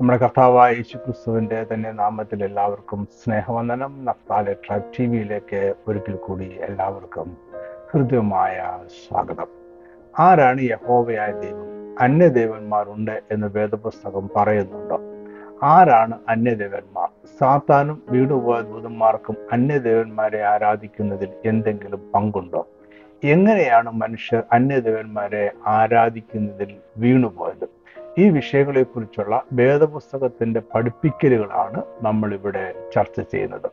നമ്മുടെ കർത്താവായ യേശു ക്രിസ്തുവിന്റെ തന്നെ നാമത്തിൽ എല്ലാവർക്കും സ്നേഹവന്ദനം. നഫ്താലെ ട്രൈബ് ടി വിയിലേക്ക് ഒരിക്കൽ കൂടി എല്ലാവർക്കും ഹൃദ്യമായ സ്വാഗതം. ആരാണ് യഹോവയായ ദൈവം? അന്യദേവന്മാരുണ്ട് എന്ന് വേദപുസ്തകം പറയുന്നുണ്ടോ? ആരാണ് അന്യദേവന്മാർ? സാത്താനും വീടുപോയ ദൂതന്മാർക്കും അന്യദേവന്മാരെ ആരാധിക്കുന്നതിൽ എന്തെങ്കിലും പങ്കുണ്ടോ? എങ്ങനെയാണ് മനുഷ്യർ അന്യദേവന്മാരെ ആരാധിക്കുന്നതിൽ വീണുപോയത്? ഈ വിഷയങ്ങളെക്കുറിച്ചുള്ള വേദപുസ്തകത്തിന്റെ പഠിപ്പിക്കലുകളാണ് നമ്മളിവിടെ ചർച്ച ചെയ്യുന്നത്.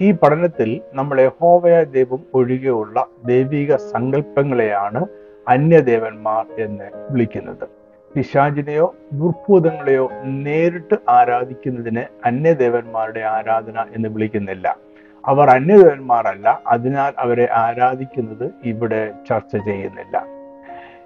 ഈ പഠനത്തിൽ നമ്മൾ യഹോവയ ദൈവം ഒഴികെയുള്ള ദൈവിക സങ്കല്പങ്ങളെയാണ് അന്യദേവന്മാർ എന്ന് വിളിക്കുന്നത്. പിശാചിനെയോ ദുർഭൂതങ്ങളെയോ നേരിട്ട് ആരാധിക്കുന്നതിന് അന്യദേവന്മാരുടെ ആരാധന എന്ന് വിളിക്കുന്നില്ല. അവർ അന്യദേവന്മാരല്ല അതിനാൽ അവരെ ആരാധിക്കുന്നത് ഇവിടെ ചർച്ച ചെയ്യുന്നില്ല.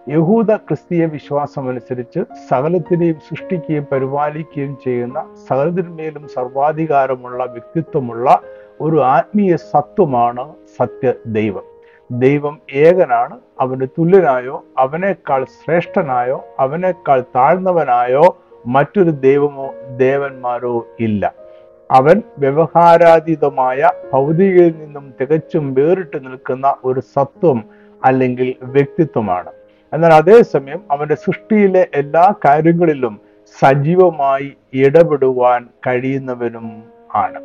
യഹൂദ ക്രിസ്തീയ വിശ്വാസം അനുസരിച്ച് സകലത്തിനെയും സൃഷ്ടിക്കുകയും പരിപാലിക്കുകയും ചെയ്യുന്ന സകലത്തിന്മേലും സർവാധികാരമുള്ള വ്യക്തിത്വമുള്ള ഒരു ആത്മീയ സത്വമാണ് സത്യ ദൈവം. ദൈവം ഏകനാണ്. അവന് തുല്യനായോ അവനേക്കാൾ ശ്രേഷ്ഠനായോ അവനേക്കാൾ താഴ്ന്നവനായോ മറ്റൊരു ദൈവമോ ദേവന്മാരോ ഇല്ല. അവൻ വ്യവഹാരാതീതമായ ഭൗതികയിൽ നിന്നും തികച്ചും വേറിട്ട് നിൽക്കുന്ന ഒരു സത്വം അല്ലെങ്കിൽ വ്യക്തിത്വമാണ്. എന്നാൽ അതേസമയം അവന്റെ സൃഷ്ടിയിലെ എല്ലാ കാര്യങ്ങളിലും സജീവമായി ഇടപെടുവാൻ കഴിയുന്നവനും ആണ്.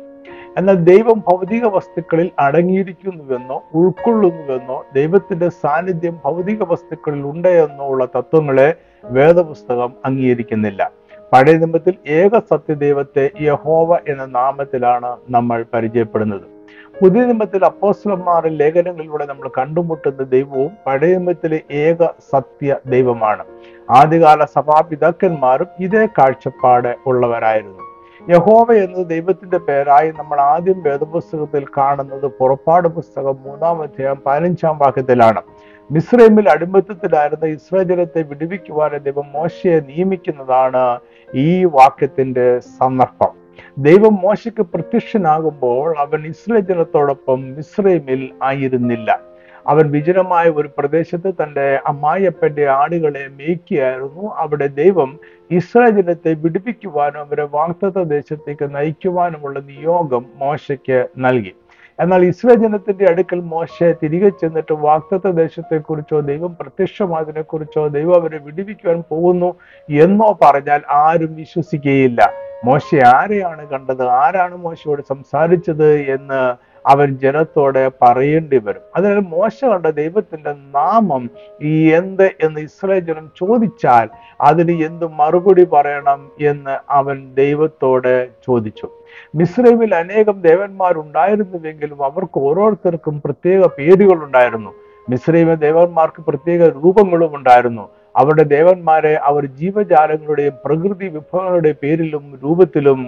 എന്നാൽ ദൈവം ഭൗതിക വസ്തുക്കളിൽ അടങ്ങിയിരിക്കുന്നുവെന്നോ ഉൾക്കൊള്ളുന്നുവെന്നോ ദൈവത്തിന്റെ സാന്നിധ്യം ഭൗതിക വസ്തുക്കളിൽ ഉണ്ട് എന്നോ ഉള്ള തത്വങ്ങളെ വേദപുസ്തകം അംഗീകരിക്കുന്നില്ല. പഴയ നിയമത്തിൽ ഏക സത്യദൈവത്തെ യഹോവ എന്ന നാമത്തിലാണ് നമ്മൾ പരിചയപ്പെടുന്നത്. പുതിയ നിയമത്തിൽ അപ്പോസ്ലന്മാരുടെ ലേഖനങ്ങളിലൂടെ നമ്മൾ കണ്ടുമുട്ടുന്ന ദൈവവും പഴയ നിയമത്തിലെ ഏക സത്യ ദൈവമാണ്. ആദ്യകാല സഭാപിതാക്കന്മാരും ഇതേ കാഴ്ചപ്പാട് ഉള്ളവരായിരുന്നു. യഹോവ എന്നത് ദൈവത്തിന്റെ പേരായി നമ്മൾ ആദ്യം വേദപുസ്തകത്തിൽ കാണുന്നത് പുറപ്പാട് പുസ്തകം മൂന്നാം അധ്യായം പതിനഞ്ചാം വാക്യത്തിലാണ്. മിസ്രൈമിൽ അടിമത്തത്തിലായിരുന്ന ഇസ്രായേൽ ജനത്തെ വിടുവിക്കുവാൻ ദൈവം മോശയെ നിയമിക്കുന്നതാണ് ഈ വാക്യത്തിന്റെ സന്ദർഭം. ദൈവം മോശയ്ക്ക് പ്രത്യക്ഷനാകുമ്പോൾ അവൻ ഇസ്രേ ജനത്തോടൊപ്പം മിസ്രൈമിൽ ആയിരുന്നില്ല. അവൻ വിജനമായ ഒരു പ്രദേശത്ത് തന്റെ അമ്മായിയപ്പന്റെ ആടുകളെ മേയ്ക്കുകയായിരുന്നു. അവിടെ ദൈവം ഇസ്രായേൽ ജനത്തെ വിടുവിക്കുവാനും അവരെ വാക്തത്വ ദേശത്തേക്ക് നയിക്കുവാനുമുള്ള നിയോഗം മോശയ്ക്ക് നൽകി. എന്നാൽ ഇസ്രേ ജനത്തിന്റെ അടുക്കൽ മോശെ തിരികെ ചെന്നിട്ട് വാക്തത്വ ദേശത്തെക്കുറിച്ചോ ദൈവം പ്രത്യക്ഷമായതിനെ കുറിച്ചോ ദൈവം അവരെ വിടിവിക്കുവാൻ പോകുന്നു എന്നോ പറഞ്ഞാൽ ആരും വിശ്വസിക്കുകയില്ല. മോശ ആരെയാണ് കണ്ടത്? ആരാണ് മോശയോട് സംസാരിച്ചത് എന്ന് അവൻ ജനത്തോടെ പറയേണ്ടി വരും. അതിനാൽ മോശ കണ്ട ദൈവത്തിന്റെ നാമം ഈ എന്ത് എന്ന് ഇസ്രായേൽ ജനം ചോദിച്ചാൽ അതിന് എന്ത് മറുപടി പറയണം എന്ന് അവൻ ദൈവത്തോട് ചോദിച്ചു. മിസ്രൈമിൽ അനേകം ദേവന്മാരുണ്ടായിരുന്നുവെങ്കിലും അവർക്ക് ഓരോരുത്തർക്കും പ്രത്യേക പേരുകളുണ്ടായിരുന്നു. മിസ്രൈമ ദേവന്മാർക്ക് പ്രത്യേക രൂപങ്ങളും ഉണ്ടായിരുന്നു. അവരുടെ ദേവന്മാരെ അവർ ജീവജാലങ്ങളുടെയും പ്രകൃതി വിഭവങ്ങളുടെ പേരിലും രൂപത്തിലും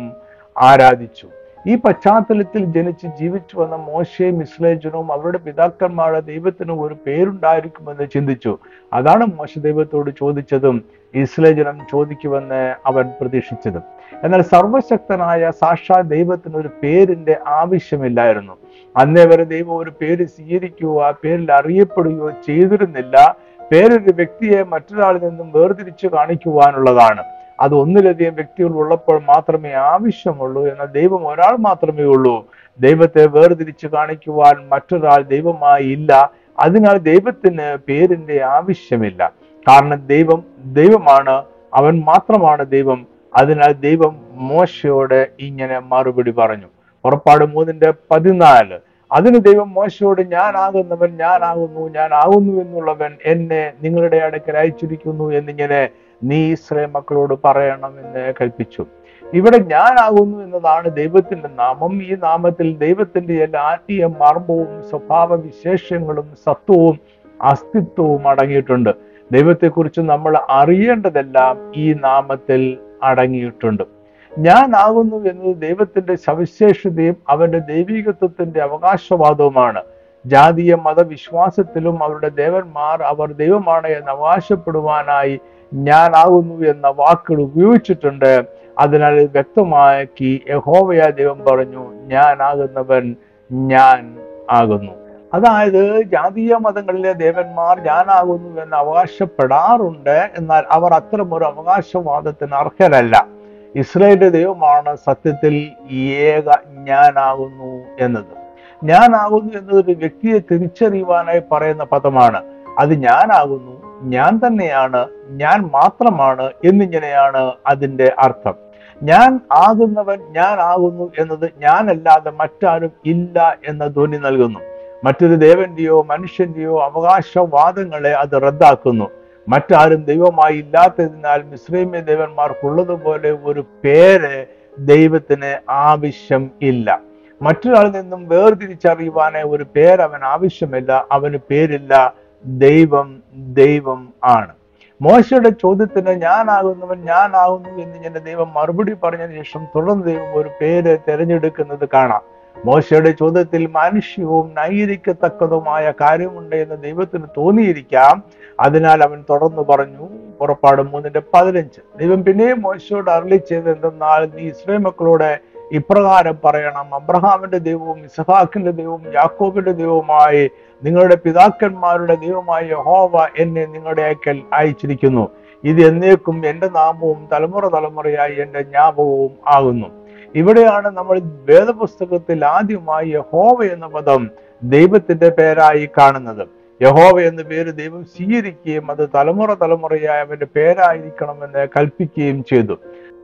ആരാധിച്ചു. ഈ പശ്ചാത്തലത്തിൽ ജനിച്ച് ജീവിച്ചു വന്ന മോശയും ഇസ്ലേജനും അവരുടെ പിതാക്കന്മാരുടെ ദൈവത്തിന് ഒരു പേരുണ്ടായിരിക്കുമെന്ന് ചിന്തിച്ചു. അതാണ് മോശ ദൈവത്തോട് ചോദിച്ചതും ഇസ്ലേജനം ചോദിക്കുമെന്ന് അവൻ പ്രതീക്ഷിച്ചതും. എന്നാൽ സർവശക്തനായ സാക്ഷാ ദൈവത്തിന് ഒരു പേരിന്റെ ആവശ്യമില്ലായിരുന്നു. അന്നേ വരെ ദൈവം ഒരു പേര് സ്വീകരിക്കുകയോ ആ പേരിൽ അറിയപ്പെടുകയോ ചെയ്തിരുന്നില്ല. പേരൊരു വ്യക്തിയെ മറ്റൊരാളിൽ നിന്നും വേർതിരിച്ചു കാണിക്കുവാനുള്ളതാണ്. അത് ഒന്നിലധികം വ്യക്തികൾ ഉള്ളപ്പോൾ മാത്രമേ ആവശ്യമുള്ളൂ എന്നാൽ ദൈവം ഒരാൾ മാത്രമേ ഉള്ളൂ. ദൈവത്തെ വേർതിരിച്ച് കാണിക്കുവാൻ മറ്റൊരാൾ ദൈവമായി ഇല്ല. അതിനാൽ ദൈവത്തിന് പേരിന്റെ ആവശ്യമില്ല. കാരണം ദൈവം ദൈവമാണ് അവൻ മാത്രമാണ് ദൈവം. അതിനാൽ ദൈവം മോശയോട് ഇങ്ങനെ മറുപടി പറഞ്ഞു. പുറപ്പാട് മൂന്നിന്റെ പതിനാല്. അതിന് ദൈവം മോശയോട് ഞാനാകുന്നവൻ ഞാനാകുന്നു ഞാനാകുന്നു എന്നുള്ളവൻ എന്നെ നിങ്ങളുടെ അടുക്കൽ അയച്ചിരിക്കുന്നു എന്നിങ്ങനെ നീ ഇസ്രേ മക്കളോട് പറയണമെന്ന് കൽപ്പിച്ചു. ഇവിടെ ഞാനാകുന്നു എന്നതാണ് ദൈവത്തിന്റെ നാമം. ഈ നാമത്തിൽ ദൈവത്തിന്റെ എല്ലാ ആത്മീയ മർമ്മവും സ്വഭാവ വിശേഷങ്ങളും സത്വവും അസ്തിത്വവും അടങ്ങിയിട്ടുണ്ട്. ദൈവത്തെക്കുറിച്ച് നമ്മൾ അറിയേണ്ടതെല്ലാം ഈ നാമത്തിൽ അടങ്ങിയിട്ടുണ്ട്. ഞാനാകുന്നു എന്നത് ദൈവത്തിന്റെ സവിശേഷതയും അവന്റെ ദൈവികത്വത്തിന്റെ അവകാശവാദവുമാണ്. ജാതീയ മതവിശ്വാസത്തിലും അവരുടെ ദേവന്മാർ അവർ ദൈവമാണ് എന്ന് അവകാശപ്പെടുവാനായി ഞാനാകുന്നു എന്ന വാക്കുകൾ ഉപയോഗിച്ചിട്ടുണ്ട്. അതിനാൽ വ്യക്തമാക്കി യഹോവയ ദൈവം പറഞ്ഞു ഞാനാകുന്നവൻ ഞാൻ ആകുന്നു. അതായത് ജാതീയ മതങ്ങളിലെ ദേവന്മാർ ഞാനാകുന്നു എന്ന് അവകാശപ്പെടാറുണ്ട് എന്നാൽ അവർ അത്തരം ഒരു അവകാശവാദത്തിന് അർഹരല്ല. ഇസ്രായേലിന്റെ ദൈവമാണ് സത്യത്തിൽ ഏക ഞാനാകുന്നു എന്നത്. ഞാനാകുന്നു എന്നത് ഒരു വ്യക്തിയെ തിരിച്ചറിയുവാനായി പറയുന്ന പദമാണ്. അത് ഞാനാകുന്നു ഞാൻ തന്നെയാണ് ഞാൻ മാത്രമാണ് എന്നിങ്ങനെയാണ് അതിന്റെ അർത്ഥം. ഞാൻ ആകുന്നവൻ ഞാൻ ആകുന്നു എന്നത് ഞാനല്ലാതെ മറ്റാരും ഇല്ല എന്ന ധ്വനി നൽകുന്നു. മറ്റൊരു ദേവന്റെയോ മനുഷ്യന്റെയോ അവകാശവാദങ്ങളെ അത് റദ്ദാക്കുന്നു. മറ്റാരും ദൈവമായി ഇല്ലാത്തതിനാൽ മിശ്രീമ്യ ദേവന്മാർക്കുള്ളതുപോലെ ഒരു പേര് ദൈവത്തിന് ആവശ്യം ഇല്ല. മറ്റൊരാളിൽ നിന്നും വേർതിരിച്ചറിയുവാനേ ഒരു പേര് അവൻ ആവശ്യമില്ല അവന് പേരില്ല. ദൈവം ദൈവം ആണ്. മോശയുടെ ചോദ്യത്തിന് ഞാനാകുന്നവൻ ഞാനാകുന്നു എന്ന് ഞാൻ ദൈവം മറുപടി പറഞ്ഞതിന് ശേഷം തുടർന്ന് ദൈവം ഒരു പേര് തിരഞ്ഞെടുക്കുന്നത് കാണാം. മോശയുടെ ചോദ്യത്തിൽ മാനുഷ്യവും ന്യായീകരിക്കത്തക്കതുമായ കാര്യമുണ്ട് എന്ന് ദൈവത്തിന് തോന്നിയിരിക്കാം. അതിനാൽ അവൻ തുടർന്ന് പറഞ്ഞു പുറപ്പാട് മൂന്നിന്റെ പതിനഞ്ച്. ദൈവം പിന്നെയും മോശയോട് അരളി എന്തെന്നാൽ നീ ഇസ്ലേ മക്കളോട് ഇപ്രകാരം പറയണം. അബ്രഹാമിന്റെ ദൈവവും ഇസഹാക്കിന്റെ ദൈവവും യാക്കോബിന്റെ ദൈവവുമായി നിങ്ങളുടെ പിതാക്കന്മാരുടെ ദൈവമായ യഹോവ എന്നെ നിങ്ങളുടെ അയക്കൽ അയച്ചിരിക്കുന്നു. ഇത് എന്നേക്കും എന്റെ നാമവും തലമുറ തലമുറയായി എന്റെ ജ്ഞാപകവും ആകുന്നു. ഇവിടെയാണ് നമ്മൾ വേദപുസ്തകത്തിൽ ആദ്യമായി യഹോവ എന്ന പദം ദൈവത്തിന്റെ പേരായി കാണുന്നത്. യഹോവ എന്ന പേര് ദൈവം സ്വീകരിക്കുകയും അത് തലമുറ തലമുറയായി അവന്റെ പേരായിരിക്കണമെന്ന് കൽപ്പിക്കുകയും ചെയ്തു.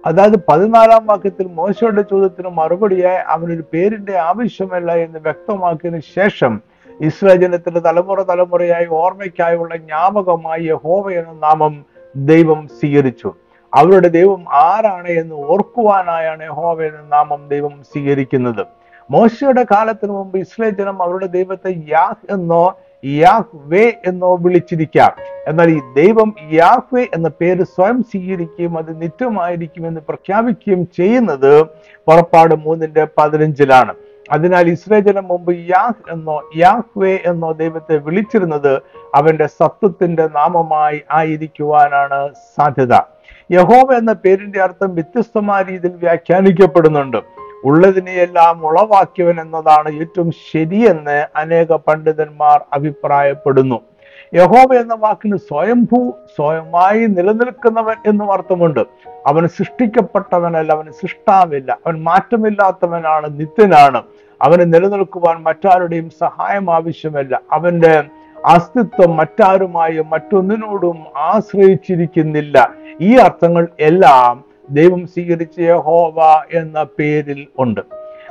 അതായത് പതിനാലാം വാക്യത്തിൽ മോശയുടെ ചോദ്യത്തിന് മറുപടിയായി അവനൊരു പേരിന്റെ ആവശ്യമല്ല എന്ന് വ്യക്തമാക്കിയതിനു ശേഷം ഇസ്രായേൽ ജനത്തിന്റെ തലമുറ തലമുറയായി ഓർമ്മയ്ക്കായുള്ള ജ്ഞാപകമായി യഹോവ എന്ന നാമം ദൈവം സ്വീകരിച്ചു. അവരുടെ ദൈവം ആരാണ് എന്ന് ഓർക്കുവാനായാണ് യഹോവ എന്ന നാമം ദൈവം സ്വീകരിക്കുന്നത്. മോശയുടെ കാലത്തിന് മുമ്പ് ഇസ്ലേ ജനം അവരുടെ ദൈവത്തെ യാഹ് എന്നോ യാഹ് വേ എന്നോ വിളിച്ചിരിക്കാം. എന്നാൽ ഈ ദൈവം യാഹ്വേ എന്ന പേര് സ്വയം സ്വീകരിക്കുകയും അത് നിത്യമായിരിക്കും എന്ന് പ്രഖ്യാപിക്കുകയും ചെയ്യുന്നത് പുറപ്പാട് മൂന്നിന്റെ പതിനഞ്ചിലാണ്. അതിനാൽ ഇസ്രേ ജനം മുമ്പ് യാഹ് എന്നോ യാഹ്വേ എന്നോ ദൈവത്തെ വിളിച്ചിരുന്നത് അവന്റെ സത്വത്തിന്റെ നാമമായി ആയിരിക്കുവാനാണ് സാധ്യത. യഹോവ എന്ന പേരിന്റെ അർത്ഥം വ്യത്യസ്തമായ രീതിയിൽ വ്യാഖ്യാനിക്കപ്പെടുന്നുണ്ട്. ഉള്ളതിനെയെല്ലാം ഉളവാക്കിയവൻ എന്നതാണ് ഏറ്റവും ശരിയെന്ന് അനേക പണ്ഡിതന്മാർ അഭിപ്രായപ്പെടുന്നു. യഹോവ എന്ന വാക്കിന് സ്വയംഭൂ സ്വയമായി നിലനിൽക്കുന്നവൻ എന്നും അർത്ഥമുണ്ട്. അവൻ സൃഷ്ടിക്കപ്പെട്ടവനല്ല അവന് സൃഷ്ടാവില്ല അവൻ മാറ്റമില്ലാത്തവനാണ് നിത്യനാണ്. അവന് നിലനിൽക്കുവാൻ മറ്റാരുടെയും സഹായം ആവശ്യമല്ല. അവന്റെ അസ്തിത്വം മറ്റാരുമായും മറ്റൊന്നിനോടും ആശ്രയിച്ചിരിക്കുന്നില്ല. ഈ അർത്ഥങ്ങൾ എല്ലാം ദൈവം സ്വീകരിച്ച യഹോവ എന്ന പേരിൽ ഉണ്ട്.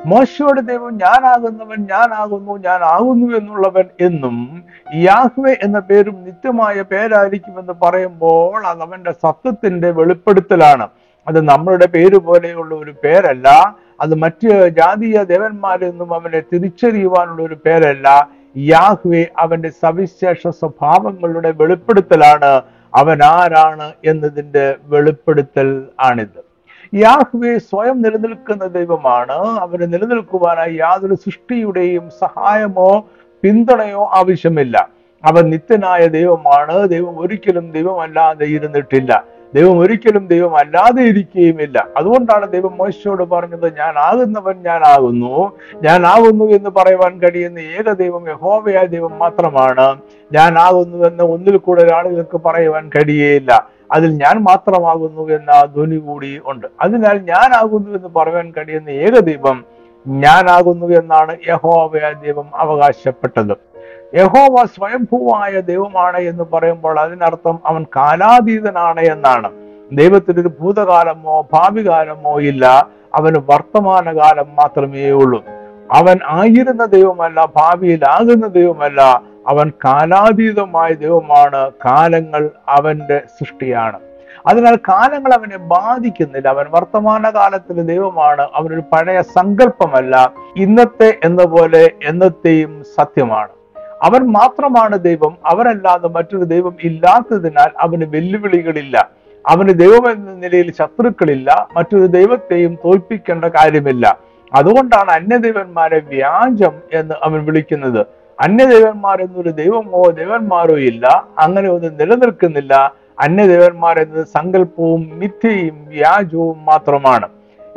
മോശയുടെ ദൈവം ഞാനാകുന്നവൻ ഞാനാകുന്നു ഞാനാകുന്നു എന്നുള്ളവൻ എന്നും യാഹ്വെ എന്ന പേരും നിത്യമായ പേരായിരിക്കുമെന്ന് പറയുമ്പോൾ അത് അവന്റെ സത്വത്തിന്റെ വെളിപ്പെടുത്തലാണ്. അത് നമ്മളുടെ പേര് പോലെയുള്ള ഒരു പേരല്ല. അത് മറ്റ് ജാതീയ ദേവന്മാരെന്നും അവനെ തിരിച്ചറിയുവാനുള്ള ഒരു പേരല്ല. യാഹ്വെ അവന്റെ സവിശേഷ സ്വഭാവങ്ങളുടെ വെളിപ്പെടുത്തലാണ് അവൻ ആരാണ് എന്നതിന്റെ വെളിപ്പെടുത്തൽ ആണിത്. യാഹ്വെ സ്വയം നിലനിൽക്കുന്ന ദൈവമാണ്. അവന് നിലനിൽക്കുവാനായി യാതൊരു സൃഷ്ടിയുടെയും സഹായമോ പിന്തുണയോ ആവശ്യമില്ല. അവൻ നിത്യനായ ദൈവമാണ്. ദൈവം ഒരിക്കലും ദൈവമല്ലാതെ ഇരുന്നിട്ടില്ല. ദൈവം ഒരിക്കലും ദൈവം അല്ലാതെ ഇരിക്കുകയുമില്ല. അതുകൊണ്ടാണ് ദൈവം മോശയോട് പറഞ്ഞത് ഞാൻ ആകുന്നവൻ ഞാൻ ആകുന്നു ഞാൻ ആകുന്നു എന്ന് പറയുവാൻ കഴിയുന്ന ഏക ദൈവം യഹോവയായ ദൈവം മാത്രമാണ്. ഞാൻ ആകുന്നു എന്ന് ഒന്നിൽ കൂടുതൽ ആളുകൾക്ക് പറയുവാൻ കഴിയേയില്ല. അതിൽ ഞാൻ മാത്രമാകുന്നു എന്ന ധ്വനി കൂടി ഉണ്ട്. അതിനാൽ ഞാനാകുന്നു എന്ന് പറയാൻ കഴിയുന്ന ഏക ദൈവം ഞാനാകുന്നു എന്നാണ് യഹോവയായ ദൈവം അവകാശപ്പെട്ടത്. യഹോവ സ്വയംഭൂവായ ദൈവമാണ് എന്ന് പറയുമ്പോൾ അതിനർത്ഥം അവൻ കാലാതീതനാണ് എന്നാണ്. ദൈവത്തിന് ഒരു ഭൂതകാലമോ ഭാവികാലമോ ഇല്ല. അവന് വർത്തമാനകാലം മാത്രമേ ഉള്ളൂ. അവൻ ആയിരുന്ന ദൈവമല്ല ഭാവിയിലാകുന്ന ദൈവമല്ല. അവൻ കാലാതീതമായ ദൈവമാണ്. കാലങ്ങൾ അവന്റെ സൃഷ്ടിയാണ്. അതിനാൽ കാലങ്ങൾ അവനെ ബാധിക്കുന്നില്ല. അവൻ വർത്തമാന കാലത്തിലെ ദൈവമാണ്. അവനൊരു പഴയ സങ്കല്പമല്ല. ഇന്നത്തെ എന്ന പോലെ എന്നത്തെയും സത്യമാണ്. അവൻ മാത്രമാണ് ദൈവം അവനല്ലാതെ മറ്റൊരു ദൈവം ഇല്ലാത്തതിനാൽ അവന് വെല്ലുവിളികളില്ല. അവന് ദൈവം എന്ന നിലയിൽ ശത്രുക്കളില്ല മറ്റൊരു ദൈവത്തെയും തോൽപ്പിക്കേണ്ട കാര്യമില്ല. അതുകൊണ്ടാണ് അന്യദൈവന്മാരെ വ്യാജം എന്ന് അവൻ വിളിക്കുന്നത്. അന്യദൈവന്മാർ എന്നൊരു ദൈവമോ ദൈവന്മാരോ ഇല്ല അങ്ങനെ ഒന്നും നിലനിൽക്കുന്നില്ല. അന്യദേവന്മാർ എന്നത് സങ്കല്പവും മിഥ്യയും വ്യാജവും മാത്രമാണ്.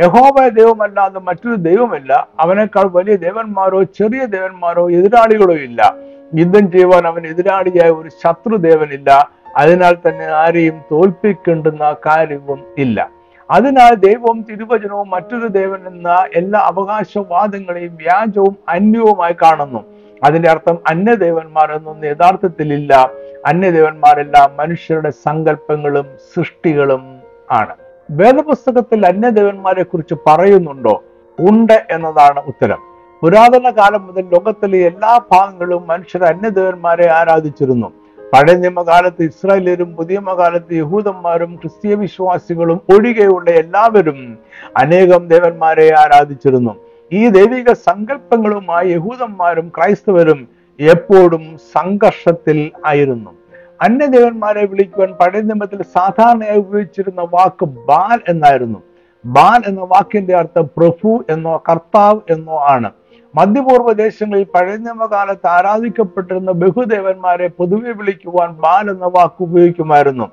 യഹോവ ദൈവമല്ലാതെ മറ്റൊരു ദൈവമല്ല. അവനേക്കാൾ വലിയ ദേവന്മാരോ ചെറിയ ദേവന്മാരോ എതിരാളികളോ ഇല്ല. യുദ്ധം ചെയ്യുവാൻ അവൻ എതിരാളിയായ ഒരു ശത്രു ദേവനില്ല. അതിനാൽ തന്നെ ആരെയും തോൽപ്പിക്കേണ്ടുന്ന കാര്യവും ഇല്ല. അതിനാൽ ദൈവവും തിരുവചനവും മറ്റൊരു ദേവൻ എന്ന എല്ലാ അവകാശവാദങ്ങളെയും വ്യാജവും അന്യവുമായി കാണുന്നു. അതിന്റെ അർത്ഥം അന്യദേവന്മാരെന്നൊന്നും യഥാർത്ഥത്തിലില്ല. അന്യദേവന്മാരെല്ലാം മനുഷ്യരുടെ സങ്കല്പങ്ങളും സൃഷ്ടികളും ആണ്. വേദപുസ്തകത്തിൽ അന്യദേവന്മാരെ കുറിച്ച് പറയുന്നുണ്ടോ? ഉണ്ട് എന്നതാണ് ഉത്തരം. പുരാതന കാലം മുതൽ ലോകത്തിലെ എല്ലാ ഭാഗങ്ങളും മനുഷ്യർ അന്യദേവന്മാരെ ആരാധിച്ചിരുന്നു. പഴയ നിയമകാലത്ത് ഇസ്രായേലരും പുതിയ കാലത്ത് യഹൂദന്മാരും ക്രിസ്തീയ വിശ്വാസികളും ഒഴികെയുള്ള എല്ലാവരും അനേകം ദേവന്മാരെ ആരാധിച്ചിരുന്നു. ഈ ദൈവിക സങ്കല്പങ്ങളുമായി യഹൂദന്മാരും ക്രൈസ്തവരും എപ്പോഴും സംഘർഷത്തിൽ ആയിരുന്നു. അന്യദേവന്മാരെ വിളിക്കുവാൻ പഴയ നിയമത്തിൽ സാധാരണയായി ഉപയോഗിച്ചിരുന്ന വാക്ക് ബാൽ എന്നായിരുന്നു. ബാൽ എന്ന വാക്കിന്റെ അർത്ഥം പ്രഭു എന്നോ കർത്താവ് എന്നോ ആണ്. മധ്യപൂർവ ദേശങ്ങളിൽ പഴയ നിയമകാലത്ത് ആരാധിക്കപ്പെട്ടിരുന്ന ബഹുദേവന്മാരെ പൊതുവെ വിളിക്കുവാൻ ബാൽ എന്ന വാക്ക് ഉപയോഗിക്കുമായിരുന്നു.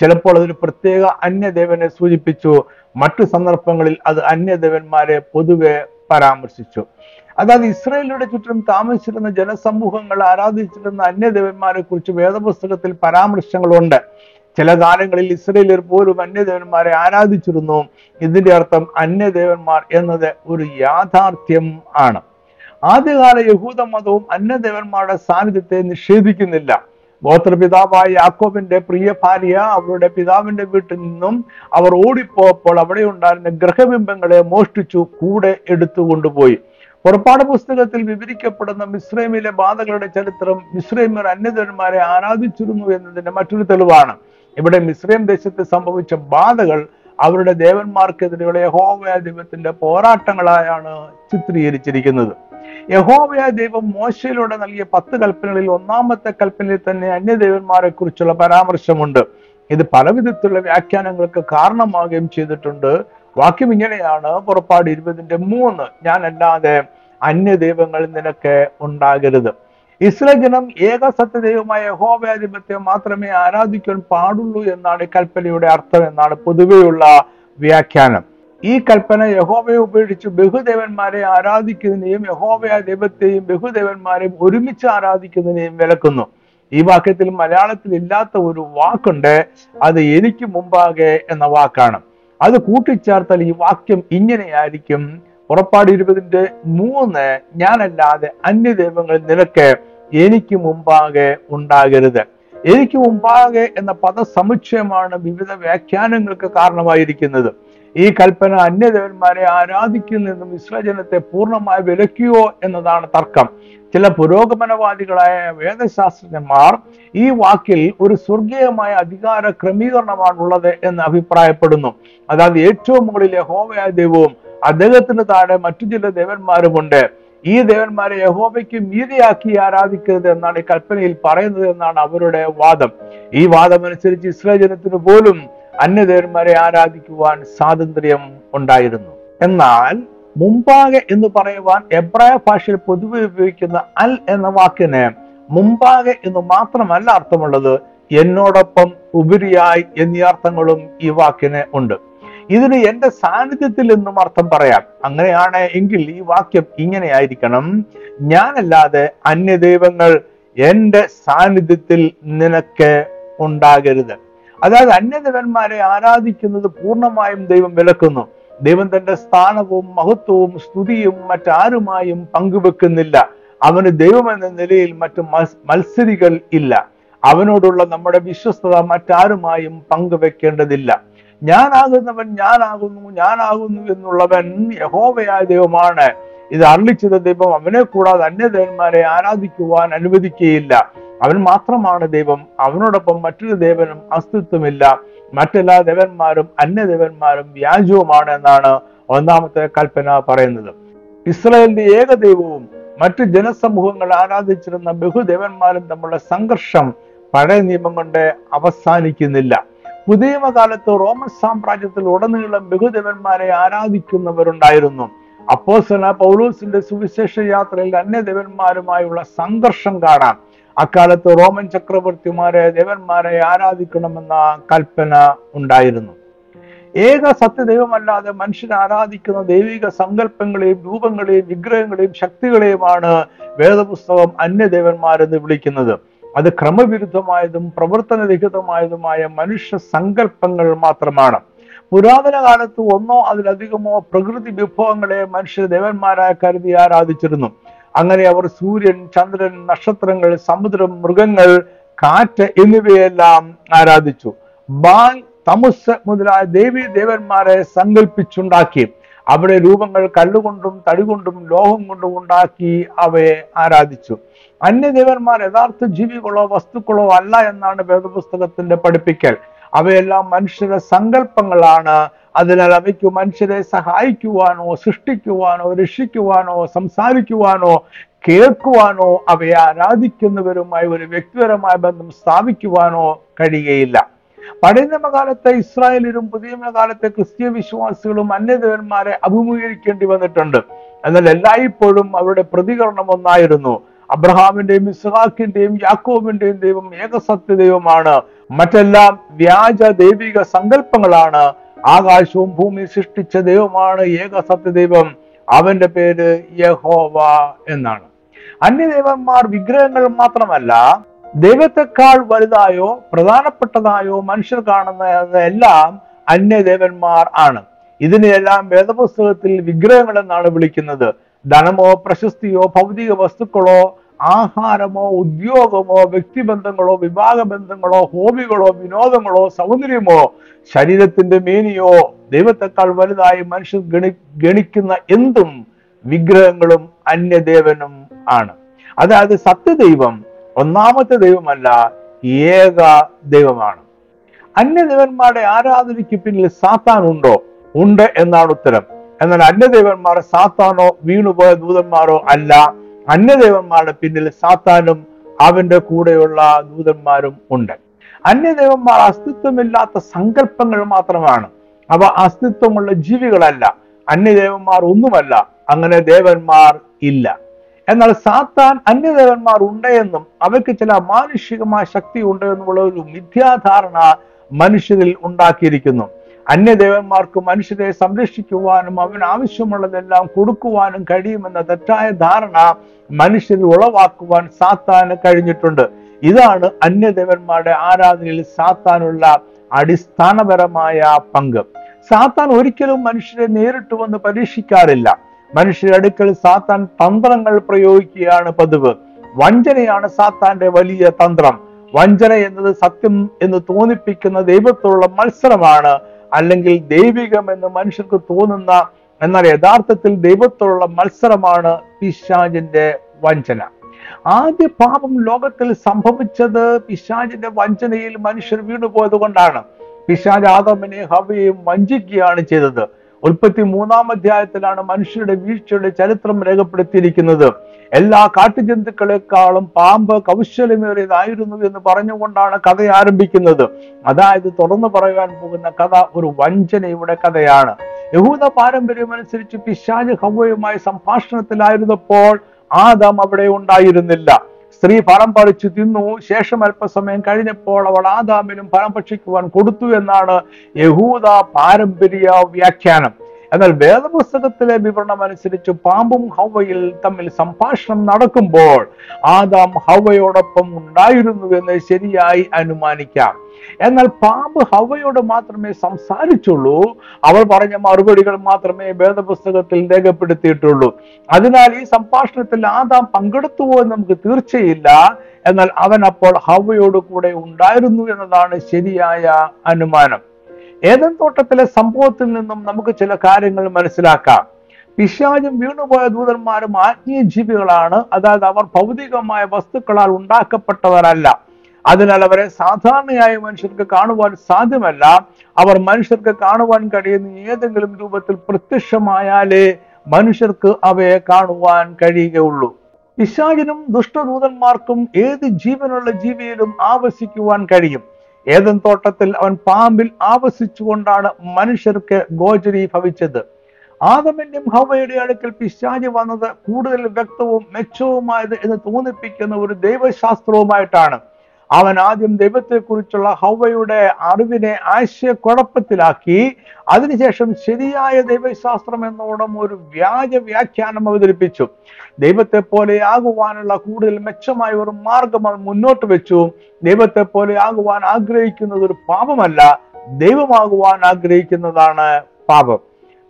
ചിലപ്പോൾ അതൊരു പ്രത്യേക അന്യദേവനെ സൂചിപ്പിച്ചു. മറ്റു സന്ദർഭങ്ങളിൽ അത് അന്യദേവന്മാരെ പൊതുവെ പരാമർശിച്ചു. അതായത് ഇസ്രായേലിയുടെ ചുറ്റും താമസിച്ചിരുന്ന ജനസമൂഹങ്ങൾ ആരാധിച്ചിരുന്ന അന്യദേവന്മാരെ കുറിച്ച് വേദപുസ്തകത്തിൽ പരാമർശങ്ങളുണ്ട്. ചില കാലങ്ങളിൽ ഇസ്രയേലിയർ പോലും അന്യദേവന്മാരെ ആരാധിച്ചിരുന്നു. ഇതിന്റെ അർത്ഥം അന്യദേവന്മാർ എന്നത് ഒരു യാഥാർത്ഥ്യം ആണ്. ആദ്യകാല യഹൂദ മതവും അന്യദേവന്മാരുടെ സാന്നിധ്യത്തെ നിഷേധിക്കുന്നില്ല. ഗോത്രപിതാവായ യാക്കോബിന്റെ പ്രിയ ഭാര്യ അവരുടെ പിതാവിന്റെ വീട്ടിൽ നിന്നും അവർ ഓടിപ്പോയപ്പോൾ അവിടെ ഉണ്ടായിരുന്ന ഗ്രഹബിംബങ്ങളെ മോഷ്ടിച്ചു കൂടെ എടുത്തു കൊണ്ടുപോയി പുറപ്പാട് പുസ്തകത്തിൽ വിവരിക്കപ്പെടുന്ന മിശ്രൈമിലെ ബാധകളുടെ ചരിത്രം മിശ്രൈമർ അന്യതന്മാരെ ആരാധിച്ചിരുന്നു എന്നതിന്റെ മറ്റൊരു തെളിവാണ്. ഇവിടെ മിശ്രൈം ദേശത്ത് സംഭവിച്ച ബാധകൾ അവരുടെ ദേവന്മാർക്കെതിരെയുള്ള യഹോവയ ദൈവത്തിന്റെ പോരാട്ടങ്ങളായാണ് ചിത്രീകരിച്ചിരിക്കുന്നത്. യഹോവയ ദൈവം മോശയിലൂടെ നൽകിയ പത്ത് കൽപ്പനകളിൽ ഒന്നാമത്തെ കൽപ്പനയിൽ തന്നെ അന്യദേവന്മാരെ കുറിച്ചുള്ള പരാമർശമുണ്ട്. ഇത് പലവിധത്തിലുള്ള വ്യാഖ്യാനങ്ങൾക്ക് കാരണമാവുകയും ചെയ്തിട്ടുണ്ട്. വാക്യം ഇങ്ങനെയാണ് പുറപ്പാട് ഇരുപതിന്റെ മൂന്ന്. ഞാൻ അല്ലാതെ അന്യദൈവങ്ങൾ നിനക്ക് ഉണ്ടാകരുത്. ഇസ്ലജനം ജനം ഏക സത്യദൈവമായ യഹോവയാധിപത്യം മാത്രമേ ആരാധിക്കാൻ പാടുള്ളൂ എന്നാണ് കൽപ്പനയുടെ അർത്ഥം എന്നാണ് പൊതുവെയുള്ള വ്യാഖ്യാനം. ഈ കൽപ്പന യഹോവയെ ഉപേക്ഷിച്ച് ബഹുദേവന്മാരെ ആരാധിക്കുന്നതിനെയും യഹോവയ ദൈവത്തെയും ബഹുദേവന്മാരെയും ഒരുമിച്ച് ആരാധിക്കുന്നതിനെയും വിലക്കുന്നു. ഈ വാക്യത്തിൽ മലയാളത്തിൽ ഇല്ലാത്ത ഒരു വാക്കുണ്ട്. അത് എനിക്ക് മുമ്പാകെ എന്ന വാക്കാണ്. അത് കൂട്ടിച്ചേർത്താൽ ഈ വാക്യം ഇങ്ങനെയായിരിക്കും. പുറപ്പാട് ഇരുപതിന്റെ മൂന്ന് ഞാനല്ലാതെ അന്യദൈവങ്ങൾ നിനക്ക് എനിക്ക് മുമ്പാകെ ഉണ്ടാകരുത്. എനിക്ക് മുമ്പാകെ എന്ന പദസമുച്ചയമാണ് വിവിധ വ്യാഖ്യാനങ്ങൾക്ക് കാരണമായിരിക്കുന്നത്. ഈ കൽപ്പന അന്യദേവന്മാരെ ആരാധിക്കുന്ന ഇസ്രജനത്തെ പൂർണമായി വിലക്കിയോ എന്നതാണ് തർക്കം. ചില പുരോഗമനവാദികളായ വേദശാസ്ത്രജ്ഞന്മാർ ഈ വാക്കിൽ ഒരു സ്വർഗീയമായ അധികാര ക്രമീകരണമാണ് ഉള്ളത് എന്ന് അഭിപ്രായപ്പെടുന്നു. അതായത് ഏറ്റവും മുകളിലെ യഹോവയായ ദൈവവും അദ്ദേഹത്തിന് താഴെ മറ്റു ചില ദേവന്മാരുമുണ്ട് ഈ ദേവന്മാരെ യഹോബയ്ക്ക് മീതിയാക്കി ആരാധിക്കരുത് എന്നാണ് ഈ കൽപ്പനയിൽ പറയുന്നത് എന്നാണ് അവരുടെ വാദം. ഈ വാദം അനുസരിച്ച് പോലും അന്യദേവന്മാരെ ആരാധിക്കുവാൻ സ്വാതന്ത്ര്യം ഉണ്ടായിരുന്നു. എന്നാൽ മുമ്പാകെ എന്ന് പറയുവാൻ എബ്രായ ഭാഷയിൽ പൊതുവെ ഉപയോഗിക്കുന്ന അൽ എന്ന വാക്കിന് മുമ്പാകെ എന്ന് മാത്രമല്ല അർത്ഥമുള്ളത് എന്നോടൊപ്പം ഉപരിയായി എന്നീ അർത്ഥങ്ങളും ഈ വാക്കിന് ഉണ്ട്. ഇതിന് എന്റെ സാന്നിധ്യത്തിൽ എന്നും അർത്ഥം പറയാം. അങ്ങനെയാണ് എങ്കിൽ ഈ വാക്യം ഇങ്ങനെയായിരിക്കണം ഞാനല്ലാതെ അന്യദൈവങ്ങൾ എന്റെ സാന്നിധ്യത്തിൽ നിനക്ക് ഉണ്ടാകരുത്. അതായത് അന്യദേവന്മാരെ ആരാധിക്കുന്നത് പൂർണമായും ദൈവം വിലക്കുന്നു. ദൈവം തന്റെ സ്ഥാനവും മഹത്വവും സ്തുതിയും മറ്റാരുമായും പങ്കുവെക്കുന്നില്ല. അവന് ദൈവം എന്ന നിലയിൽ മറ്റു മത്സരികൾ ഇല്ല. അവനോടുള്ള നമ്മുടെ വിശ്വസ്തത മറ്റാരുമായും പങ്കുവെക്കേണ്ടതില്ല. ഞാനാകുന്നവൻ ഞാനാകുന്നു ഞാനാകുന്നു എന്നുള്ളവൻ യഹോവയായ ദൈവമാണ്. ഇത് അർളിച്ചത് ദൈവം അവനെ കൂടാതെ അന്യദേവന്മാരെ ആരാധിക്കുവാൻ അനുവദിക്കുകയില്ല. അവൻ മാത്രമാണ് ദൈവം അവനോടൊപ്പം മറ്റൊരു ദേവനും അസ്തിത്വമില്ല. മറ്റെല്ലാ ദേവന്മാരും അന്യദേവന്മാരും വ്യാജവുമാണ് എന്നാണ് ഒന്നാമത്തെ കൽപ്പന പറയുന്നത്. ഇസ്രായേലിന്റെ ഏക ദൈവവും മറ്റു ജനസമൂഹങ്ങൾ ആരാധിച്ചിരുന്ന ബഹുദേവന്മാരും തമ്മിലുള്ള സംഘർഷം പഴയ നിയമം കൊണ്ട് അവസാനിക്കുന്നില്ല. പുതിയമകാലത്ത് റോമൻ സാമ്രാജ്യത്തിൽ ഉടനീളം ബഹുദേവന്മാരെ ആരാധിക്കുന്നവരുണ്ടായിരുന്നു. അപ്പോസന പൗലൂസിന്റെ സുവിശേഷ യാത്രയിൽ അന്യദേവന്മാരുമായുള്ള സംഘർഷം കാണാം. അക്കാലത്ത് റോമൻ ചക്രവർത്തിമാരെ ദേവന്മാരെ ആരാധിക്കണമെന്ന കൽപ്പന ഉണ്ടായിരുന്നു. ഏക സത്യദൈവമല്ലാതെ മനുഷ്യനെ ആരാധിക്കുന്ന ദൈവിക സങ്കല്പങ്ങളെയും രൂപങ്ങളെയും വിഗ്രഹങ്ങളെയും ശക്തികളെയുമാണ് വേദപുസ്തകം അന്യദേവന്മാരെന്ന് വിളിക്കുന്നത്. അത് ക്രമവിരുദ്ധമായതും പ്രവർത്തനരഹിതമായതുമായ മനുഷ്യ സങ്കല്പങ്ങൾ മാത്രമാണ്. പുരാതന കാലത്ത് ഒന്നോ അതിലധികമോ പ്രകൃതി വിഭവങ്ങളെ മനുഷ്യ ദേവന്മാരായി കരുതി ആരാധിച്ചിരുന്നു. അങ്ങനെ അവർ സൂര്യൻ ചന്ദ്രൻ നക്ഷത്രങ്ങൾ സമുദ്രം മൃഗങ്ങൾ കാറ്റ് എന്നിവയെല്ലാം ആരാധിച്ചു. ബാൽ തമുസ് മുതലായ ദേവി ദേവന്മാരെ സങ്കല്പിച്ചുണ്ടാക്കി അവിടെ രൂപങ്ങൾ കല്ലുകൊണ്ടും തടികൊണ്ടും ലോഹം കൊണ്ടും ഉണ്ടാക്കി അവയെ ആരാധിച്ചു. അന്യദേവന്മാർ യഥാർത്ഥ ജീവികളോ വസ്തുക്കളോ അല്ല എന്നാണ് വേദപുസ്തകത്തിന്റെ പഠിപ്പിക്കൽ. അവയെല്ലാം മനുഷ്യരുടെ സങ്കല്പങ്ങളാണ് അതിനാൽ അവയ്ക്ക് മനുഷ്യരെ സഹായിക്കുവാനോ സൃഷ്ടിക്കുവാനോ രക്ഷിക്കുവാനോ സംസാരിക്കുവാനോ കേൾക്കുവാനോ അവയെ ആരാധിക്കുന്നവരുമായി ഒരു വ്യക്തിപരമായ ബന്ധം സ്ഥാപിക്കുവാനോ കഴിയുകയില്ല. പഴയ നിയമകാലത്തെ ഇസ്രായേലിലും പുതിയ നിയമകാലത്തെ ക്രിസ്തീയ വിശ്വാസികളും അന്യദേവന്മാരെ അഭിമുഖീകരിക്കേണ്ടി വന്നിട്ടുണ്ട്. എന്നാൽ എല്ലായ്പ്പോഴും അവരുടെ പ്രതികരണം ഒന്നായിരുന്നു. അബ്രഹാമിന്റെയും ഇസ്ഹാക്കിന്റെയും യാക്കോബിന്റെയും ദൈവം ഏകസത്യ ദൈവമാണ്. മറ്റെല്ലാം വ്യാജ ദൈവിക സങ്കല്പങ്ങളാണ്. ആകാശവും ഭൂമി സൃഷ്ടിച്ച ദൈവമാണ് ഏക സത്യദൈവം. അവന്റെ പേര് യഹോവ എന്നാണ്. അന്യദേവന്മാർ വിഗ്രഹങ്ങൾ മാത്രമല്ല ദൈവത്തെക്കാൾ വലുതായോ പ്രധാനപ്പെട്ടതായോ മനുഷ്യർ കാണുന്ന എല്ലാം അന്യദേവന്മാർ ആണ്. ഇതിനെല്ലാം വേദപുസ്തകത്തിൽ വിഗ്രഹങ്ങൾ എന്നാണ് വിളിക്കുന്നത്. ധനമോ പ്രശസ്തിയോ ഭൗതിക വസ്തുക്കളോ ആഹാരമോ ഉദ്യോഗമോ വ്യക്തിബന്ധങ്ങളോ വിവാഹ ബന്ധങ്ങളോ ഹോബികളോ വിനോദങ്ങളോ സൗന്ദര്യമോ ശരീരത്തിന്റെ മേനിയോ ദൈവത്തെക്കാൾ വലുതായി മനുഷ്യർ ഗണി ഗണിക്കുന്ന എന്തും വിഗ്രഹങ്ങളും അന്യദേവനും ആണ്. അതായത് സത്യദൈവം ഒന്നാമത്തെ ദൈവമല്ല ഏക ദൈവമാണ്. അന്യദേവന്മാരുടെ ആരാധനയ്ക്ക് പിന്നിൽ സാത്താൻ ഉണ്ടോ? ഉണ്ട് എന്നാണ് ഉത്തരം. എന്നാൽ അന്യദേവന്മാർ സാത്താനോ വീണുപോയ ദൂതന്മാരോ അല്ല. അന്യദേവന്മാരുടെ പിന്നിൽ സാത്താനും അവന്റെ കൂടെയുള്ള ദൂതന്മാരും ഉണ്ട്. അന്യദേവന്മാർ അസ്തിത്വമില്ലാത്ത സങ്കല്പങ്ങൾ മാത്രമാണ്. അവ അസ്തിത്വമുള്ള ജീവികളല്ല. അന്യദേവന്മാർ ഒന്നുമല്ല. അങ്ങനെ ദേവന്മാർ ഇല്ല. എന്നാൽ സാത്താൻ അന്യദേവന്മാർ ഉണ്ട് എന്നും അവയ്ക്ക് ചില മാനുഷികമായ ശക്തി ഉണ്ട് എന്നുള്ള ഒരു മിഥ്യാധാരണ മനുഷ്യരിൽ ഉണ്ടാക്കിയിരിക്കുന്നു. അന്യദേവന്മാർക്ക് മനുഷ്യരെ സംരക്ഷിക്കുവാനും അവന് ആവശ്യമുള്ളതെല്ലാം കൊടുക്കുവാനും കഴിയുമെന്ന തെറ്റായ ധാരണ മനുഷ്യരിൽ ഉളവാക്കുവാൻ സാത്താന് കഴിഞ്ഞിട്ടുണ്ട്. ഇതാണ് അന്യദേവന്മാരുടെ ആരാധനയിൽ സാത്താനുള്ള അടിസ്ഥാനപരമായ പങ്ക്. സാത്താൻ ഒരിക്കലും മനുഷ്യരെ നേരിട്ട് വന്ന് പരീക്ഷിക്കാറില്ല. മനുഷ്യരുടെ അടുക്കൽ സാത്താൻ തന്ത്രങ്ങൾ പ്രയോഗിക്കുകയാണ് പതിവ്. വഞ്ചനയാണ് സാത്താന്റെ വലിയ തന്ത്രം. വഞ്ചന എന്നത് സത്യം എന്ന് തോന്നിപ്പിക്കുന്ന ദൈവത്തോടുള്ള മത്സരമാണ് അല്ലെങ്കിൽ ദൈവികം എന്ന് മനുഷ്യർക്ക് തോന്നുന്ന എന്നാൽ യഥാർത്ഥത്തിൽ ദൈവത്തോടുള്ള മത്സരമാണ് പിശാജിന്റെ വഞ്ചന. ആദ്യ പാപം ലോകത്തിൽ സംഭവിച്ചത് പിശാജിന്റെ വഞ്ചനയിൽ മനുഷ്യർ വീണുപോയത് കൊണ്ടാണ്. പിശാജ് ആദമിനെ ഹവയെയും വഞ്ചിക്കുകയാണ് ചെയ്തത്. ഉൽപ്പത്തി മൂന്നാം അധ്യായത്തിലാണ് മനുഷ്യരുടെ വീഴ്ചയുടെ ചരിത്രം രേഖപ്പെടുത്തിയിരിക്കുന്നത്. എല്ലാ കാട്ടുജന്തുക്കളെക്കാളും പാമ്പ് കൗശലമേറിയതായിരുന്നു എന്ന് പറഞ്ഞുകൊണ്ടാണ് കഥ ആരംഭിക്കുന്നത്. അതായത് തുറന്നു പറയാൻ പോകുന്ന കഥ ഒരു വഞ്ചനയുടെ കഥയാണ്. യഹൂദ പാരമ്പര്യം അനുസരിച്ച് പിശാജ് ഹവയുമായി സംഭാഷണത്തിലായിരുന്നപ്പോൾ ആദാം അവിടെ ഉണ്ടായിരുന്നില്ല. സ്ത്രീ ഫലം പറിച്ചു തിന്നു ശേഷം അല്പസമയം കഴിഞ്ഞപ്പോൾ അവൾ ആദാമിനും ഫലം ഭക്ഷിക്കുവാൻ കൊടുത്തു എന്നാണ് യഹൂദ പാരമ്പര്യ വ്യാഖ്യാനം. എന്നാൽ വേദപുസ്തകത്തിലെ വിവരണം അനുസരിച്ച് പാമ്പും ഹവയിൽ തമ്മിൽ സംഭാഷണം നടക്കുമ്പോൾ ആദാം ഹവയോടൊപ്പം ഉണ്ടായിരുന്നു എന്ന് ശരിയായി അനുമാനിക്കാം. എന്നാൽ പാമ്പ് ഹവയോട് മാത്രമേ സംസാരിച്ചുള്ളൂ. അവൾ പറഞ്ഞ മറുപടികൾ മാത്രമേ വേദപുസ്തകത്തിൽ രേഖപ്പെടുത്തിയിട്ടുള്ളൂ. അതിനാൽ ഈ സംഭാഷണത്തിൽ ആദാം പങ്കെടുത്തുവോ എന്ന് നമുക്ക് തീർച്ചയില്ല. എന്നാൽ അവൻ അപ്പോൾ ഹവയോട് കൂടെ ഉണ്ടായിരുന്നു എന്നതാണ് ശരിയായ അനുമാനം. ഏതൻ തോട്ടത്തിലെ സംഭവത്തിൽ നിന്നും നമുക്ക് ചില കാര്യങ്ങൾ മനസ്സിലാക്കാം. പിശാചും വീണുപോയ ദൂതന്മാരും ആത്മീയ ജീവികളാണ്. അതായത് അവർ ഭൗതികമായ വസ്തുക്കളാൽ ഉണ്ടാക്കപ്പെട്ടവരല്ല. അതിനാൽ അവരെ സാധാരണയായ മനുഷ്യർക്ക് കാണുവാൻ സാധ്യമല്ല. അവർ മനുഷ്യർക്ക് കാണുവാൻ കഴിയുന്ന ഏതെങ്കിലും രൂപത്തിൽ പ്രത്യക്ഷമായാലേ മനുഷ്യർക്ക് അവയെ കാണുവാൻ കഴിയുകയുള്ളൂ. പിശാചിനും ദുഷ്ടദൂതന്മാർക്കും ഏത് ജീവനുള്ള ജീവിയിലും ആവസിക്കുവാൻ കഴിയും. ഏതൻ തോട്ടത്തിൽ അവൻ പാമ്പിൽ ആവസിച്ചുകൊണ്ടാണ് മനുഷ്യർക്ക് ഗോചരി ഭവിച്ചത് ആദമിന്റെയും ഹവയുടെ അടുക്കൽ പിശാചി വന്നത് കൂടുതൽ വ്യക്തവും മെച്ചവുമായത് എന്ന് തോന്നിപ്പിക്കുന്ന ഒരു ദൈവശാസ്ത്രവുമായിട്ടാണ്. അവൻ ആദ്യം ദൈവത്തെക്കുറിച്ചുള്ള ഹൗവയുടെ അറിവിനെ ആശയക്കുഴപ്പത്തിലാക്കി അതിനുശേഷം ശരിയായ ദൈവശാസ്ത്രം എന്നോണം ഒരു വ്യാജ വ്യാഖ്യാനം അവതരിപ്പിച്ചു. ദൈവത്തെ പോലെ ആകുവാനുള്ള കൂടുതൽ മെച്ചമായ ഒരു മാർഗം അവൻ മുന്നോട്ട് വെച്ചു. ദൈവത്തെ പോലെ ആകുവാൻ ആഗ്രഹിക്കുന്നത് ഒരു പാപമല്ല ദൈവമാകുവാൻ ആഗ്രഹിക്കുന്നതാണ് പാപം.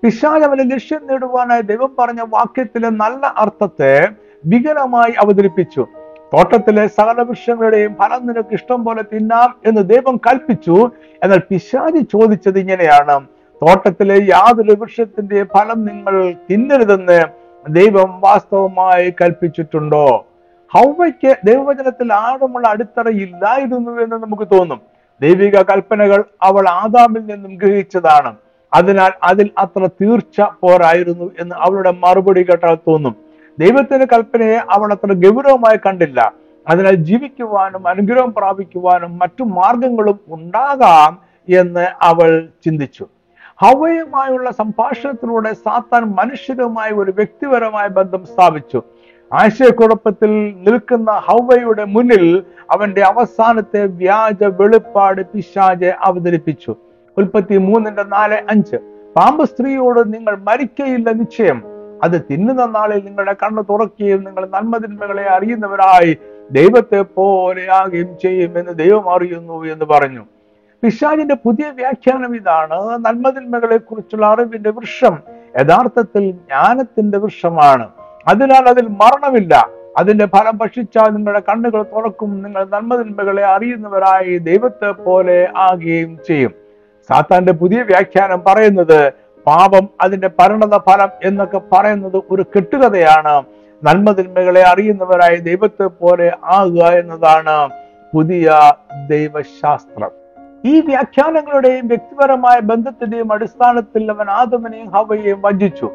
പിശാജ് അവന് ലക്ഷ്യം നേടുവാനായി ദൈവം പറഞ്ഞ വാക്യത്തിലെ നല്ല അർത്ഥത്തെ വികലമായി അവതരിപ്പിച്ചു. തോട്ടത്തിലെ സകല വൃക്ഷങ്ങളുടെയും ഫലം നിനക്ക് ഇഷ്ടം പോലെ തിന്നാം എന്ന് ദൈവം കൽപ്പിച്ചു. എന്നാൽ പിശാജി ചോദിച്ചത് ഇങ്ങനെയാണ്. തോട്ടത്തിലെ യാതൊരു വൃക്ഷത്തിന്റെ ഫലം നിങ്ങൾ തിന്നരുതെന്ന് ദൈവം വാസ്തവമായി കൽപ്പിച്ചിട്ടുണ്ടോ? ഹൗവയ്ക്ക് ദൈവവചനത്തിൽ ആഴമുള്ള അടിത്തറ ഇല്ലായിരുന്നു എന്ന് നമുക്ക് തോന്നും. ദൈവിക കൽപ്പനകൾ അവൾ ആദാമിൽ നിന്നും ഗ്രഹിച്ചതാണ്. അതിനാൽ അതിൽ അത്ര തീർച്ച പോരായിരുന്നു എന്ന് അവളുടെ മറുപടി കേട്ടാൽ തോന്നും. ദൈവത്തിന്റെ കൽപ്പനയെ അവൾ അത്ര ഗൗരവമായി കണ്ടില്ല. അതിനാൽ ജീവിക്കുവാനും അനുഗ്രഹം പ്രാപിക്കുവാനും മറ്റു മാർഗങ്ങളും ഉണ്ടാകാം എന്ന് അവൾ ചിന്തിച്ചു. ഹവയുമായുള്ള സംഭാഷണത്തിലൂടെ സാത്താൻ മനുഷ്യരുമായി ഒരു വ്യക്തിപരമായ ബന്ധം സ്ഥാപിച്ചു. ആശയക്കുഴപ്പത്തിൽ നിൽക്കുന്ന ഹൗവയുടെ മുന്നിൽ അവന്റെ അവസാനത്തെ വ്യാജ വെളിപ്പാട് പിശാജ് അവതരിപ്പിച്ചു. ഉൽപ്പത്തി മൂന്നിന്റെ നാല് അഞ്ച്. പാമ്പ് സ്ത്രീയോട് നിങ്ങൾ മരിക്കയില്ല നിശ്ചയം. അത് തിന്നുന്ന നാളിൽ നിങ്ങളുടെ കണ്ണ് തുറക്കുകയും നിങ്ങൾ നന്മതിന്മകളെ അറിയുന്നവരായി ദൈവത്തെ പോലെയാകുകയും ചെയ്യും എന്ന് ദൈവം അറിയുന്നു എന്ന് പറഞ്ഞു. പിശാജിന്റെ പുതിയ വ്യാഖ്യാനം ഇതാണ്. നന്മതിന്മകളെ കുറിച്ചുള്ള അറിവിന്റെ വൃക്ഷം യഥാർത്ഥത്തിൽ ജ്ഞാനത്തിന്റെ വൃക്ഷമാണ്. അതിനാൽ അതിൽ മരണമില്ല. അതിന്റെ ഫലം ഭക്ഷിച്ചാൽ നിങ്ങളുടെ കണ്ണുകൾ തുറക്കും. നിങ്ങൾ നന്മതിന്മകളെ അറിയുന്നവരായി ദൈവത്തെ പോലെ ആകുകയും ചെയ്യും. സാത്താന്റെ പുതിയ വ്യാഖ്യാനം പറയുന്നത് പാപം അതിന്റെ പരിണത ഫലം എന്നൊക്കെ പറയുന്നത് ഒരു കെട്ടുകഥയാണ്. നന്മതിന്മകളെ അറിയുന്നവരായ ദൈവത്തെ പോലെ ആകുക എന്നതാണ് പുതിയ ദൈവശാസ്ത്രം. ഈ വ്യാഖ്യാനങ്ങളുടെയും വ്യക്തിപരമായ ബന്ധത്തിന്റെയും അടിസ്ഥാനത്തിൽ അവൻ ആദമനെയും ഹവയെയും വഞ്ചിച്ചു.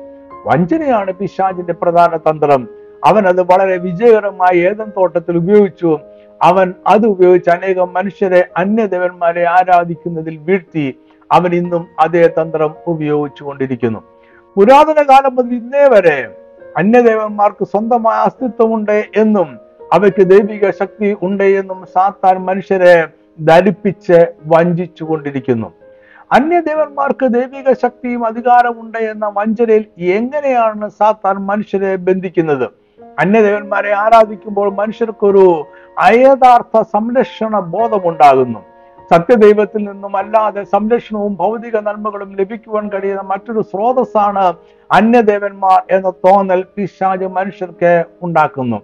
വഞ്ചനയാണ് പിശാജിന്റെ പ്രധാന തന്ത്രം. അവൻ അത് വളരെ വിജയകരമായി ഏതൻ തോട്ടത്തിൽ ഉപയോഗിച്ചു. അവൻ അത് ഉപയോഗിച്ച് അനേകം മനുഷ്യരെ അന്യദേവന്മാരെ ആരാധിക്കുന്നതിൽ വീഴ്ത്തി. അവൻ ഇന്നും അതേ തന്ത്രം ഉപയോഗിച്ചു കൊണ്ടിരിക്കുന്നു പുരാതന കാലം മുതൽ ഇന്നേ വരെ അന്യദേവന്മാർക്ക് സ്വന്തമായ അസ്തിത്വമുണ്ട് എന്നും അവയ്ക്ക് ദൈവിക ശക്തി ഉണ്ട് എന്നും സാത്താൻ മനുഷ്യരെ ധരിപ്പിച്ച് വഞ്ചിച്ചു കൊണ്ടിരിക്കുന്നു അന്യദേവന്മാർക്ക് ദൈവിക ശക്തിയും അധികാരമുണ്ട് എന്ന വഞ്ചനയിൽ എങ്ങനെയാണ് സാത്താൻ മനുഷ്യരെ ബന്ധിക്കുന്നത്? അന്യദേവന്മാരെ ആരാധിക്കുമ്പോൾ മനുഷ്യർക്കൊരു അയഥാർത്ഥ സംരക്ഷണ ബോധമുണ്ടാകുന്നു. സത്യദൈവത്തിൽ നിന്നും അല്ലാതെ സംരക്ഷണവും ഭൗതിക നന്മകളും ലഭിക്കുവാൻ കഴിയുന്ന മറ്റൊരു സ്രോതസ്സാണ് അന്യദേവന്മാർ എന്ന തോന്നൽ പിശാജ് മനുഷ്യർക്ക് ഉണ്ടാക്കുന്നു.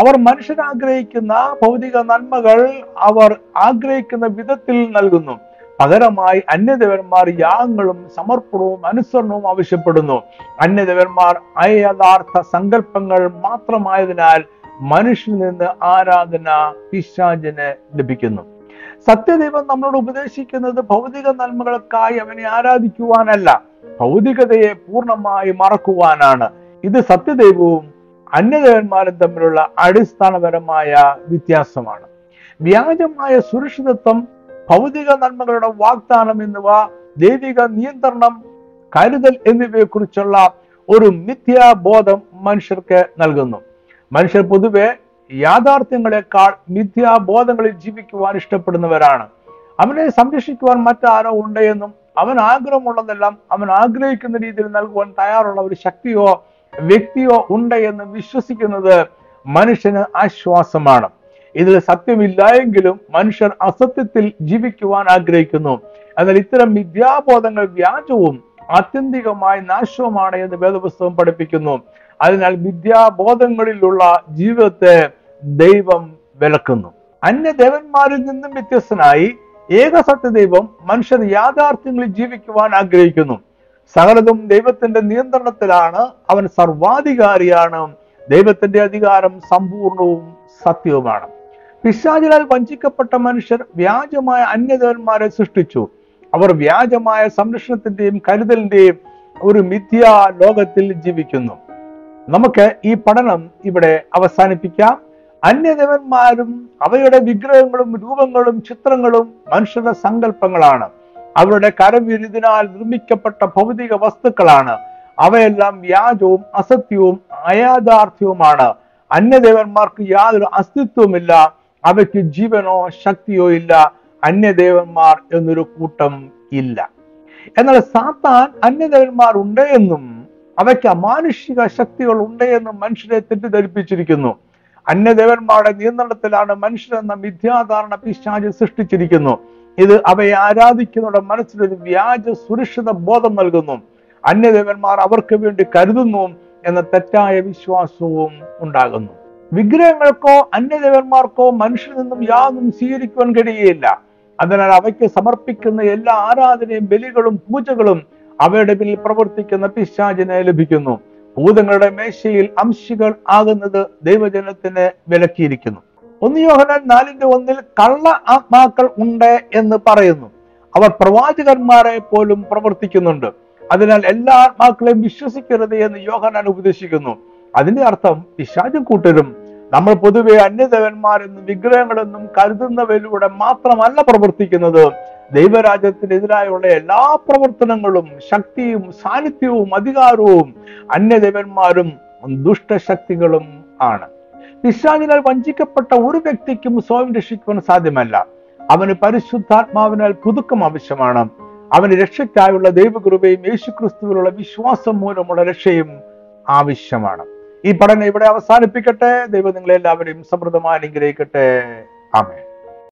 അവർ മനുഷ്യനാഗ്രഹിക്കുന്ന ഭൗതിക നന്മകൾ അവർ ആഗ്രഹിക്കുന്ന വിധത്തിൽ നൽകുന്നു. പകരമായി അന്യദേവന്മാർ യാഗങ്ങളും സമർപ്പണവും അനുസരണവും ആവശ്യപ്പെടുന്നു. അന്യദേവന്മാർ അയഥാർത്ഥ സങ്കല്പങ്ങൾ മാത്രമായതിനാൽ മനുഷ്യനിൽ നിന്ന് ആരാധന പിശാചിന് ലഭിക്കുന്നു. സത്യദൈവം നമ്മളോട് ഉപദേശിക്കുന്നത് ഭൗതിക നന്മകൾക്കായി അവനെ ആരാധിക്കുവാനല്ല ഭൗതികതയെ പൂർണമായി മറക്കുവാനാണ്. ഇത് സത്യദൈവവും അന്യദേവന്മാരും തമ്മിലുള്ള അടിസ്ഥാനപരമായ വ്യത്യാസമാണ്. വ്യാജമായ സുരക്ഷിതത്വം ഭൗതിക നന്മകളുടെ വാഗ്ദാനം എന്നിവ ദൈവിക നിയന്ത്രണം കരുതൽ എന്നിവയെക്കുറിച്ചുള്ള ഒരു മിഥ്യാബോധം മനുഷ്യർക്ക് നൽകുന്നു. മനുഷ്യർ പൊതുവെ യാഥാർത്ഥ്യങ്ങളെക്കാൾ മിഥ്യാബോധങ്ങളിൽ ജീവിക്കുവാൻ ഇഷ്ടപ്പെടുന്നവരാണ്. അവനെ സംരക്ഷിക്കുവാൻ മറ്റാരോ ഉണ്ട് എന്നും അവൻ ആഗ്രഹമുള്ളതെല്ലാം അവൻ ആഗ്രഹിക്കുന്ന രീതിയിൽ നൽകുവാൻ തയ്യാറുള്ള ഒരു ശക്തിയോ വ്യക്തിയോ ഉണ്ട് എന്ന് വിശ്വസിക്കുന്നത് മനുഷ്യന് ആശ്വാസമാണ്. ഇതിൽ സത്യമില്ല എങ്കിലും മനുഷ്യർ അസത്യത്തിൽ ജീവിക്കുവാൻ ആഗ്രഹിക്കുന്നു. എന്നാൽ ഇത്തരം മിഥ്യാബോധങ്ങൾ വ്യാജവും ആത്യന്തികമായി നാശവുമാണ് എന്ന് വേദപുസ്തകം പഠിപ്പിക്കുന്നു. അതിനാൽ വിദ്യാബോധങ്ങളിലുള്ള ജീവിതത്തെ ദൈവം വിലക്കുന്നു. അന്യദേവന്മാരിൽ നിന്നും വ്യത്യസ്തനായി ഏക സത്യദൈവം മനുഷ്യർ യാഥാർത്ഥ്യങ്ങളിൽ ജീവിക്കുവാൻ ആഗ്രഹിക്കുന്നു. സകലതും ദൈവത്തിന്റെ നിയന്ത്രണത്തിലാണ്. അവൻ സർവാധികാരിയാണ്. ദൈവത്തിന്റെ അധികാരം സമ്പൂർണവും സത്യവുമാണ്. പിശാചിലാൽ വഞ്ചിക്കപ്പെട്ട മനുഷ്യർ വ്യാജമായ അന്യദേവന്മാരെ സൃഷ്ടിച്ചു. അവർ വ്യാജമായ സംരക്ഷണത്തിന്റെയും കരുതലിന്റെയും ഒരു മിഥ്യാ ലോകത്തിൽ ജീവിക്കുന്നു. നമുക്ക് ഈ പഠനം ഇവിടെ അവസാനിപ്പിക്കാം. അന്യദേവന്മാരും അവയുടെ വിഗ്രഹങ്ങളും രൂപങ്ങളും ചിത്രങ്ങളും മനുഷ്യരുടെ സങ്കല്പങ്ങളാണ്. അവരുടെ കരവിരുതിനാൽ നിർമ്മിക്കപ്പെട്ട ഭൗതിക വസ്തുക്കളാണ്. അവയെല്ലാം വ്യാജവും അസത്യവും അയാഥാർത്ഥ്യവുമാണ്. അന്യദേവന്മാർക്ക് യാതൊരു അസ്തിത്വമില്ല അവയ്ക്ക് ജീവനോ ശക്തിയോ ഇല്ല. അന്യദേവന്മാർ എന്നൊരു കൂട്ടം ഇല്ല. എന്നാൽ സാത്താൻ അന്യദേവന്മാർ ഉണ്ട് എന്നും അവയ്ക്ക് അമാനുഷിക ശക്തികൾ ഉണ്ട് എന്ന് മനുഷ്യരെ തെറ്റിദ്ധരിപ്പിച്ചിരിക്കുന്നു. അന്യദേവന്മാരുടെ നിയന്ത്രണത്തിലാണ് മനുഷ്യരെന്ന മിഥ്യാധാരണ പിശാജ് സൃഷ്ടിച്ചിരിക്കുന്നു. ഇത് അവയെ ആരാധിക്കുന്നവരുടെ മനസ്സിലൊരു വ്യാജ സുരക്ഷിത ബോധം നൽകുന്നു. അന്യദേവന്മാർ അവർക്ക് വേണ്ടി കരുതുന്നു എന്ന തെറ്റായ വിശ്വാസവും ഉണ്ടാകുന്നു. വിഗ്രഹങ്ങൾക്കോ അന്യദേവന്മാർക്കോ മനുഷ്യരിൽ നിന്നും യാതൊന്നും സ്വീകരിക്കുവാൻ കഴിയുകയില്ല. അതിനാൽ അവയ്ക്ക് സമർപ്പിക്കുന്ന എല്ലാ ആരാധനയും ബലികളും പൂജകളും അവയുടെ പിന്നിൽ പ്രവർത്തിക്കുന്ന പിശാചിനെ ലഭിക്കുന്നു. ഭൂതങ്ങളുടെ മേശയിൽ അംശികൾ ആകുന്നത് ദൈവജനത്തിന് വിലക്കിയിരിക്കുന്നു. ഒന്ന് യോഹനാൻ നാലിന്റെ ഒന്നിൽ കള്ള ആത്മാക്കൾ ഉണ്ട് എന്ന് പറയുന്നു. അവർ പ്രവാചകന്മാരെ പോലും പ്രവർത്തിക്കുന്നുണ്ട്. അതിനാൽ എല്ലാ ആത്മാക്കളെയും വിശ്വസിക്കരുത് എന്ന് യോഹനാൻ ഉപദേശിക്കുന്നു. അതിന്റെ അർത്ഥം പിശാചും കൂട്ടരും നമ്മൾ പൊതുവെ അന്യദേവന്മാരെന്നും വിഗ്രഹങ്ങളെന്നും കരുതുന്നവരിലൂടെ മാത്രമല്ല പ്രവർത്തിക്കുന്നത്. ദൈവരാജ്യത്തിനെതിരായുള്ള എല്ലാ പ്രവർത്തനങ്ങളും ശക്തിയും സാന്നിധ്യവും അധികാരവും അന്യദേവന്മാരും ദുഷ്ടശക്തികളും ആണ്. പിശാചിനാൽ വഞ്ചിക്കപ്പെട്ട ഒരു വ്യക്തിക്കും സ്വയം രക്ഷിക്കുവാൻ സാധ്യമല്ല. അവന് പരിശുദ്ധാത്മാവിനാൽ പുതുക്കം ആവശ്യമാണ്. അവന് രക്ഷയ്ക്കായുള്ള ദൈവകൃപയും യേശുക്രിസ്തുവിലുള്ള വിശ്വാസം മൂലമുള്ള രക്ഷയും ആവശ്യമാണ്. ഈ പഠനം ഇവിടെ അവസാനിപ്പിക്കട്ടെ. ദൈവം നിങ്ങളെല്ലാവരെയും സമൃദ്ധമായി അനുഗ്രഹിക്കട്ടെ. ആമേ